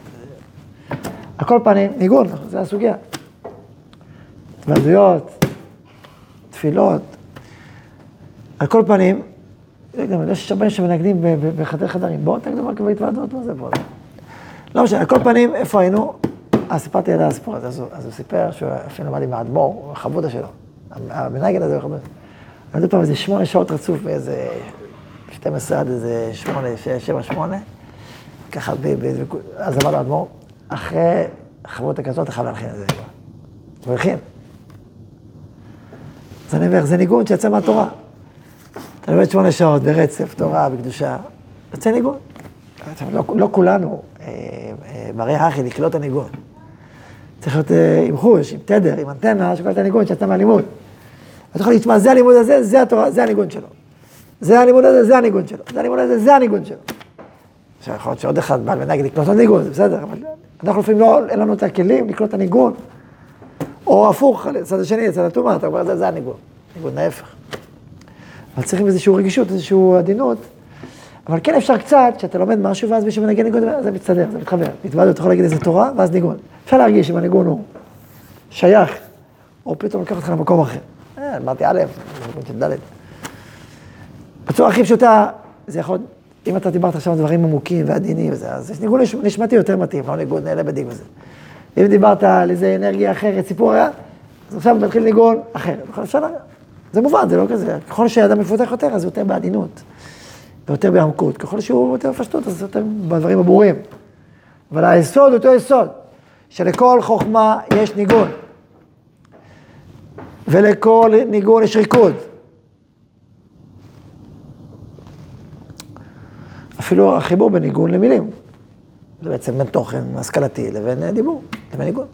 על כל פנים, ניגון, זה הסוגיה. התוועדויות, תפילות. על כל פנים, יש הרבה שמנגנים ב- ב- בחדרי חדרים. בואו תנגנו רק בהתוועדות, מה זה פה? לא משנה, על כל פנים, איפה היינו? אה, סיפרתי על הסיפור הזה, אז הוא, סיפר שהוא אפילו למד עם האדמו"ר, החבודה שלו. המנגן הזה הוא חבודה. למדו פעם איזה שמונה שעות רצוף באיזה 12 עד איזה 8, 6, 7, 8, ככה, אז אמר האדמו"ר, אחרי חברות כזאת אתה חייב להלחין את זה. הוא הלחין. אז אני אומר, זה ניגון שיצא מהתורה. אתה לומד שמונה שעות ברצף, תורה, בקדושה, יוצא ניגון. לא, לא כולנו, אה, אה, מראה אחי, לקלוט הניגון. צריך להיות אה, עם חוש, עם תדר, עם אנטנה, שקולט את הניגון שיצא מהלימוד. אתה יכול להגיד, זה הלימוד הזה, זה התורה, זה הניגון שלו. זה הלימוד הזה, זה הניגון שלו. זה הלימוד הזה, זה הניגון שלו. עכשיו, יכול להיות שעוד אחד בא ונגיד לקלוט את הניגון, זה בסדר, אבל אנחנו לפעמים לא, אין לנו את הכלים לקלוט את הניגון. או הפוך, לצד השני, לצד הטומאה, אתה אומר, זה, זה הניגון. ניגון ההפך. אבל צריכים איזושהי רגישות, איזושהי עדינות. אבל כן אפשר קצת, כשאתה לומד משהו ואז מישהו מנגן ניגון, זה מצטדר, זה מתחבר. מתוודות, אתה יכול להגיד איזה תורה, ואז ניגון. אפשר להרגיש אם הניגון הוא שייך, או פתאום לקח אותך למקום אחר. אה, אמרתי א', ניגון של ד'. בצורה הכי פשוטה, זה יכול, אם אתה דיברת עכשיו על דברים עמוקים ועדינים וזה, אז ניגון נשמתי יותר מתאים, לא ניגון לבדים וזה. אם דיברת על איזה אנרגיה אחרת, סיפור היה, אז עכשיו מתחיל ניגון אחר. זה מובן, זה לא כזה. ככל שאדם מפותח יותר, אז יותר בעדינות. ויותר בעמקות. ככל שהוא יותר בפשטות, אז יותר בדברים הברורים. אבל היסוד אותו יסוד, שלכל חוכמה יש ניגון. ולכל ניגון יש ריקוד. אפילו החיבור בין ניגון למילים. זה בעצם בין תוכן השכלתי לבין דיבור, לבין ניגון.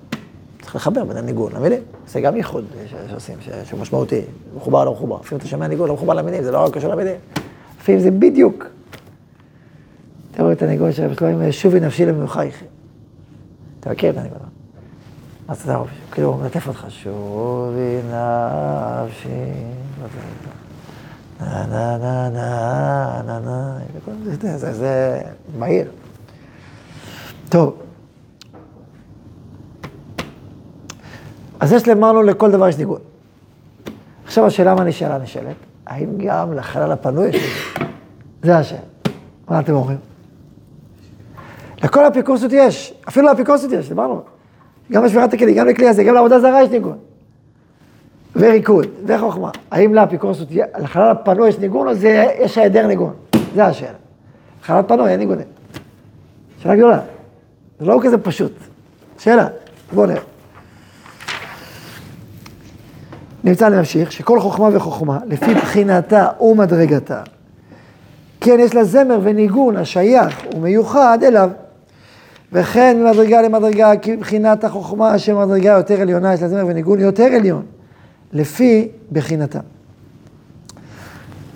צריך לחבר בין הניגון למילים. זה גם ייחוד שעושים, שהוא משמעותי, מחובר לא מחובר. אפילו אתה שומע ניגון לא מחובר למילים, זה לא רק קשור למילים. לפעמים זה בדיוק. אתה רואה את הניגון של רבי שלמה, שובי נפשי למיוחייך. אתה מכיר את הניגון? אז אתה רואה, כאילו הוא מלטף אותך, שובי נפשי, נה נה נה נה נה נה, זה מהיר. טוב. אז יש למענו לכל דבר יש ניגון. עכשיו השאלה מה נשאלה נשאלת, האם גם לחלל הפנוי ניגון? זה השאלה. מה אתם אומרים? לכל האפיקורסות יש, אפילו לאפיקורסות יש, דיברנו. גם בשבירת הכלי, גם לכלי הזה, גם לעבודה זרה יש ניגון. וריקוד, וחוכמה. האם לאפיקורסות, לחלל הפנוי יש ניגון או זה, יש היעדר ניגון? זה השאלה. לחלל הפנוי אין ניגונים. שאלה גדולה. זה לא כזה פשוט. שאלה, בואו נראה. נמצא להמשיך, שכל חוכמה וחוכמה, לפי בחינתה ומדרגתה, כן יש לה זמר וניגון השייך ומיוחד אליו. וכן ממדרגה למדרגה, כי מבחינת החוכמה שמדרגה יותר עליונה, יש לה זמר וניגון יותר עליון, לפי בחינתה.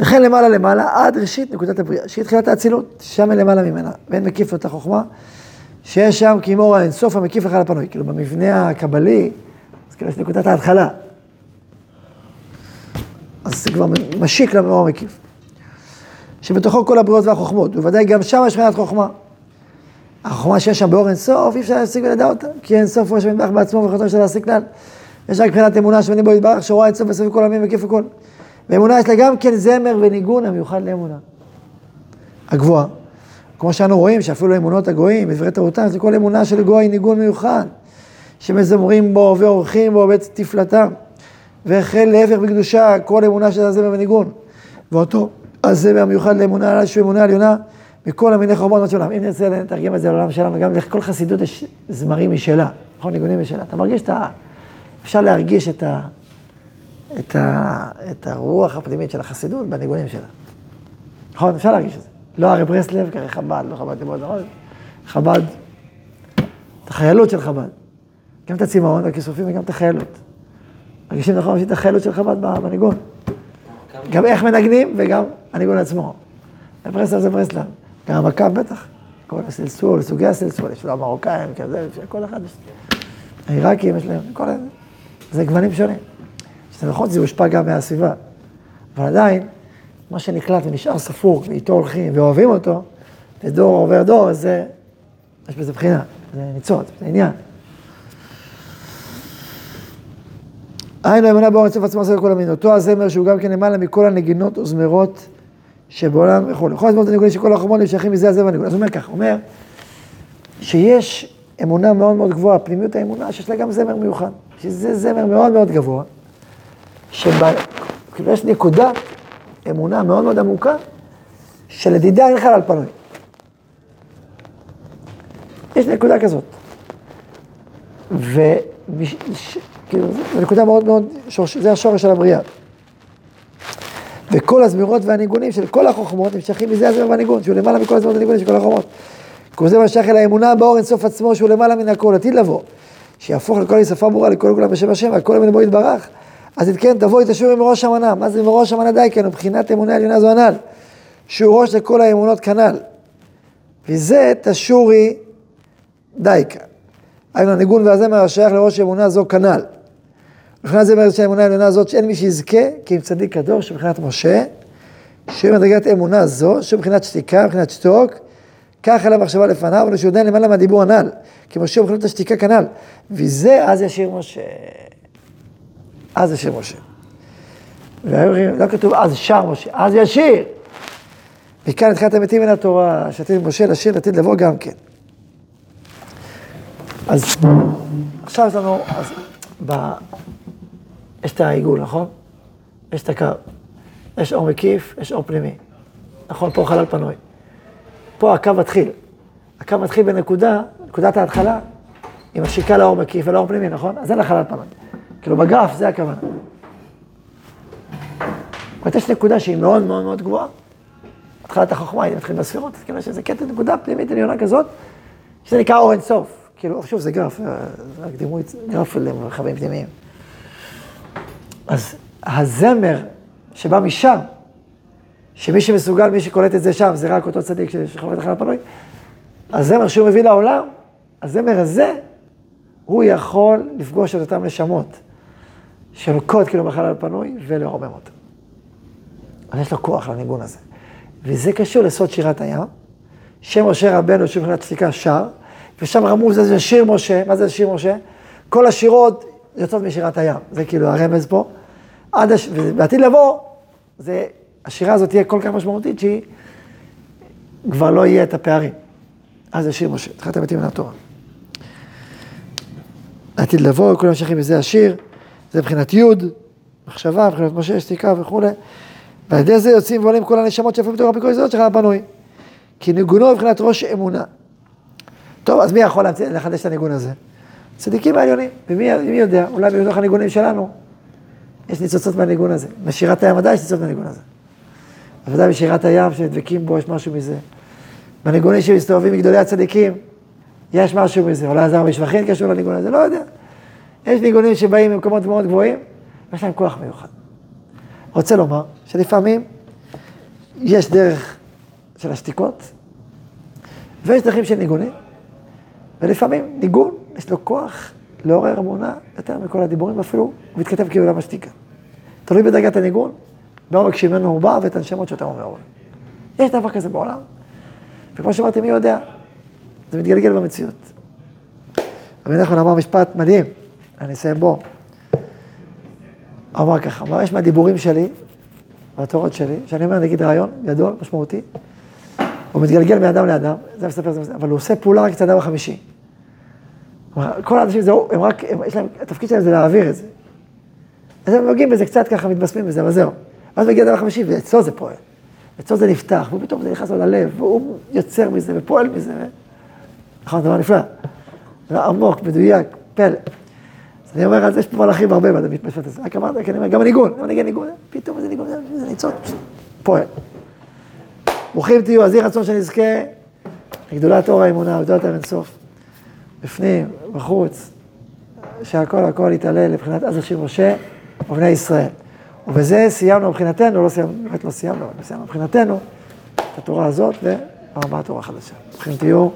וכן למעלה למעלה, עד ראשית נקודת הבריאה, שהיא תחילת האצילות, שם למעלה ממנה, ואין מקיף אותה חוכמה, שיש שם כאמור האינסוף המקיף לך לפנוי, כאילו במבנה הקבלי, אז כאילו יש נקודת ההתחלה. אז זה כבר משיק למאור המקיף. שבתוכו כל הבריאות והחוכמות, ובוודאי גם שם יש מבחינת חוכמה. החוכמה שיש שם באור אינסוף, אי אפשר להשיג ולדע אותה, כי אינסוף הוא השם יתברך בעצמו ויכולתו של להשיג כלל. יש רק מבחינת אמונה שמנים בו יתברך, שרואה אינסוף בסביב כל עמים וקיף הכל. ואמונה יש לה גם כן זמר וניגון המיוחד לאמונה. הגבוהה. כמו שאנו רואים, שאפילו אמונות הגויים, בדברי תורתם, זה כל אמונה של גוי ניגון מיוחד, שמזמרים בו ועורכים בו בית תפלתם. וכן להפך בקדושה, כל אמונה של הזמר וניגון. ואותו הזמר המיוחד לאמונה, שהוא אמונה עליונה, מכל המיני חורבות של עולם. אם נרצה לתרגם את זה לעולם שלנו, גם לכל חסידות יש זמרים משלה, נכון? ניגונים משלה. אתה מרגיש את ה... אפשר להרגיש את ה... את, ה... את הרוח הפנימית של החסידות בניגונים שלה. נכון? אפשר להרגיש את זה. לא הרי ברסלב, כרי חב"ד, לא חב"ד לימוד, נכון? חב"ד, את החיילות של חב"ד. גם את הצמאון והכיסופים וגם את החיילות. מרגישים נכון את החיילות של חב"ד בניגון. גם איך מנגנים וגם הניגון עצמו. ברסלב זה ברסלב. גם המכה בטח. כל הסלסול, סוגי הסלסול, יש לו המרוקאים, כזה, כל אחד יש. העיראקים יש להם, כל אלה. זה גוונים שונים. שזה נכון, זה הושפע גם מהסביבה. אבל עדיין, מה שנקלט ונשאר ספור, ואיתו הולכים ואוהבים אותו, ודור עובר דור, זה, יש בזה בחינה, זה ניצוץ, זה עניין. היינו אמונה באור אינסוף עצמו עשה לכל המין. אותו הזמר שהוא גם כן למעלה מכל הנגינות וזמרות שבעולם וכו'. כל הזמרות הניגונים שכל החומות נמשכים מזה הזמר הניגון. אז הוא אומר ככה, הוא אומר שיש אמונה מאוד מאוד גבוהה, פנימיות האמונה, שיש לה גם זמר מיוחד. שזה זמר מאוד מאוד גבוה, שבה, כאילו יש נקודה, אמונה מאוד מאוד עמוקה, שלדידה אין חלל פנוי. יש נקודה כזאת. וכאילו, זו נקודה מאוד מאוד, שורש, זה השורש של הבריאה. וכל הזמירות והניגונים של כל החוכמות נמשכים מזה הזמר והניגון, שהוא למעלה מכל הזמירות והניגונים של כל החוכמות. כל זה משך אל האמונה באור אינסוף עצמו, שהוא למעלה מן הכל, עתיד לבוא. שיהפוך לכל שפה ברורה, לכל כולם בשם השם, והכל אמון בו יתברך. אז כן, תבואי תשורי מראש המנה. מה זה מראש המנה די כן? מבחינת אמונה עליונה זו הנ"ל. שהוא ראש לכל האמונות כנ"ל. וזה תשורי די כאן. היינו הניגון והזמר השייך לראש אמונה זו כנ"ל. מבחינת זה מראש האמונה העליונה הזאת שאין מי שיזכה, כי אם צדיק קדוש שמבחינת משה, שהוא מדרגת אמונה זו, שהוא מבחינת שתיקה, מבחינת שתוק, כך אל המחשבה לפניו, אבל שהוא עדיין למעלה מהדיבור הנ"ל, כי משה מבחינת השתיקה כנ"ל. וזה אז ישיר משה. אז ישיר משה. והיו לא כתוב אז שר משה, אז ישיר. מכאן התחילת המתים מן התורה, שעתיד משה לשיר לעתיד לבוא גם כן. אז עכשיו יש לנו, אז ב... יש את העיגול, נכון? יש את הקו. יש אור מקיף, יש אור פנימי. נכון, פה חלל פנוי. פה הקו מתחיל. הקו מתחיל בנקודה, נקודת ההתחלה, עם השיקה לאור מקיף ולאור פנימי, נכון? אז אין לה חלל פנוי. כאילו בגרף זה הכוונה. זאת יש נקודה שהיא מאוד מאוד מאוד גבוהה. התחלת החוכמה, היא מתחילה בספירות, אז כאילו שזה קטע נקודה פנימית עליונה כזאת, שזה נקרא אור אינסוף. כאילו, שוב, זה גרף, זה רק דימוי, גרף למרחבים פנימיים. אז הזמר שבא משם, שמי שמסוגל, מי שקולט את זה שם, זה רק אותו צדיק שחווה את החלל הפנוי, הזמר שהוא מביא לעולם, הזמר הזה, הוא יכול לפגוש את אותן נשמות שלוקות כאילו בחלל הפנוי ולרומם אותו. אז יש לו כוח לניגון הזה. וזה קשור לסוד שירת הים, שמשה רבנו, שהוא מבחינת שתיקה שר, ושם רמוז זה שיר משה, מה זה שיר משה? כל השירות יוצאות משירת הים, זה כאילו הרמז פה. עד הש... ובעתיד לבוא, זה, השירה הזאת תהיה כל כך משמעותית שהיא כבר לא יהיה את הפערים. אז זה שיר משה, תחילת המתים מן התורה. עתיד לבוא, כולם ממשיכים בזה השיר, זה מבחינת י', מחשבה, מבחינת משה, שתיקה וכולי. ועל ידי זה יוצאים ועולים כל הנשמות שיפים בתוך הפיקוד הזאת שלך הפנוי. כי ניגונו מבחינת ראש אמונה. טוב, אז מי יכול לחדש את הניגון הזה? צדיקים העליונים, ומי יודע, אולי בתוך הניגונים שלנו יש ניצוצות מהניגון הזה. בשירת הים ודאי יש ניצוצות מהניגון הזה. בוודאי בשירת הים שנדבקים בו יש משהו מזה. בניגונים שמסתובבים מגדולי הצדיקים, יש משהו מזה. אולי עזר משבחין קשור לניגון הזה, לא יודע. יש ניגונים שבאים ממקומות מאוד גבוהים, ויש להם כוח מיוחד. רוצה לומר שלפעמים יש דרך של השתיקות, ויש דרכים של ניגונים, ולפעמים ניגון, יש לו כוח לעורר אמונה יותר מכל הדיבורים, ואפילו הוא מתכתב כאילו למה שתיקה. תלוי בדרגת הניגון, בעומק שממנו הוא בא ואת הנשמות שאתה אומר. יש דבר כזה בעולם, וכמו שאמרתי, מי יודע? זה מתגלגל במציאות. רבי נחמן אמר משפט מדהים, אני אסיים בו. אמר ככה, אמר, יש מהדיבורים שלי, מהתורות שלי, שאני אומר, נגיד רעיון גדול, משמעותי, הוא מתגלגל מאדם לאדם, זה מספר זה, אבל הוא עושה פעולה רק אצל האדם החמישי. כל האנשים, זהו, הם רק, הם, יש להם, התפקיד שלהם זה להעביר את זה. אז הם נוגעים בזה קצת ככה, מתבשמים בזה, אבל זהו. ואז מגיע אדם החמישי, ואצלו זה פועל. אצלו זה נפתח, ופתאום זה נכנס לו ללב, והוא יוצר מזה ופועל מזה. נכון, דבר נפלא. זה עמוק, מדויק, פלא. אז אני אומר, אז יש פה מלאכים הרבה במשפט הזה. רק אמרת, כי אני אומר, גם הניגון, גם הניגון, ניגון, פתאום איזה ניגון, זה ניצוץ, פועל. ברוכים תהיו, אז יהי רצון שנזכה לגדולת אור האמונה, גדולת האינסוף. בפנים, בחוץ, שהכל הכל יתעלה לבחינת עזר של משה ובני ישראל. ובזה סיימנו מבחינתנו, לא סיימנו, באמת לא סיימנו, אבל סיימנו מבחינתנו את התורה הזאת והרבה התורה החדשה. ברוכים תהיו.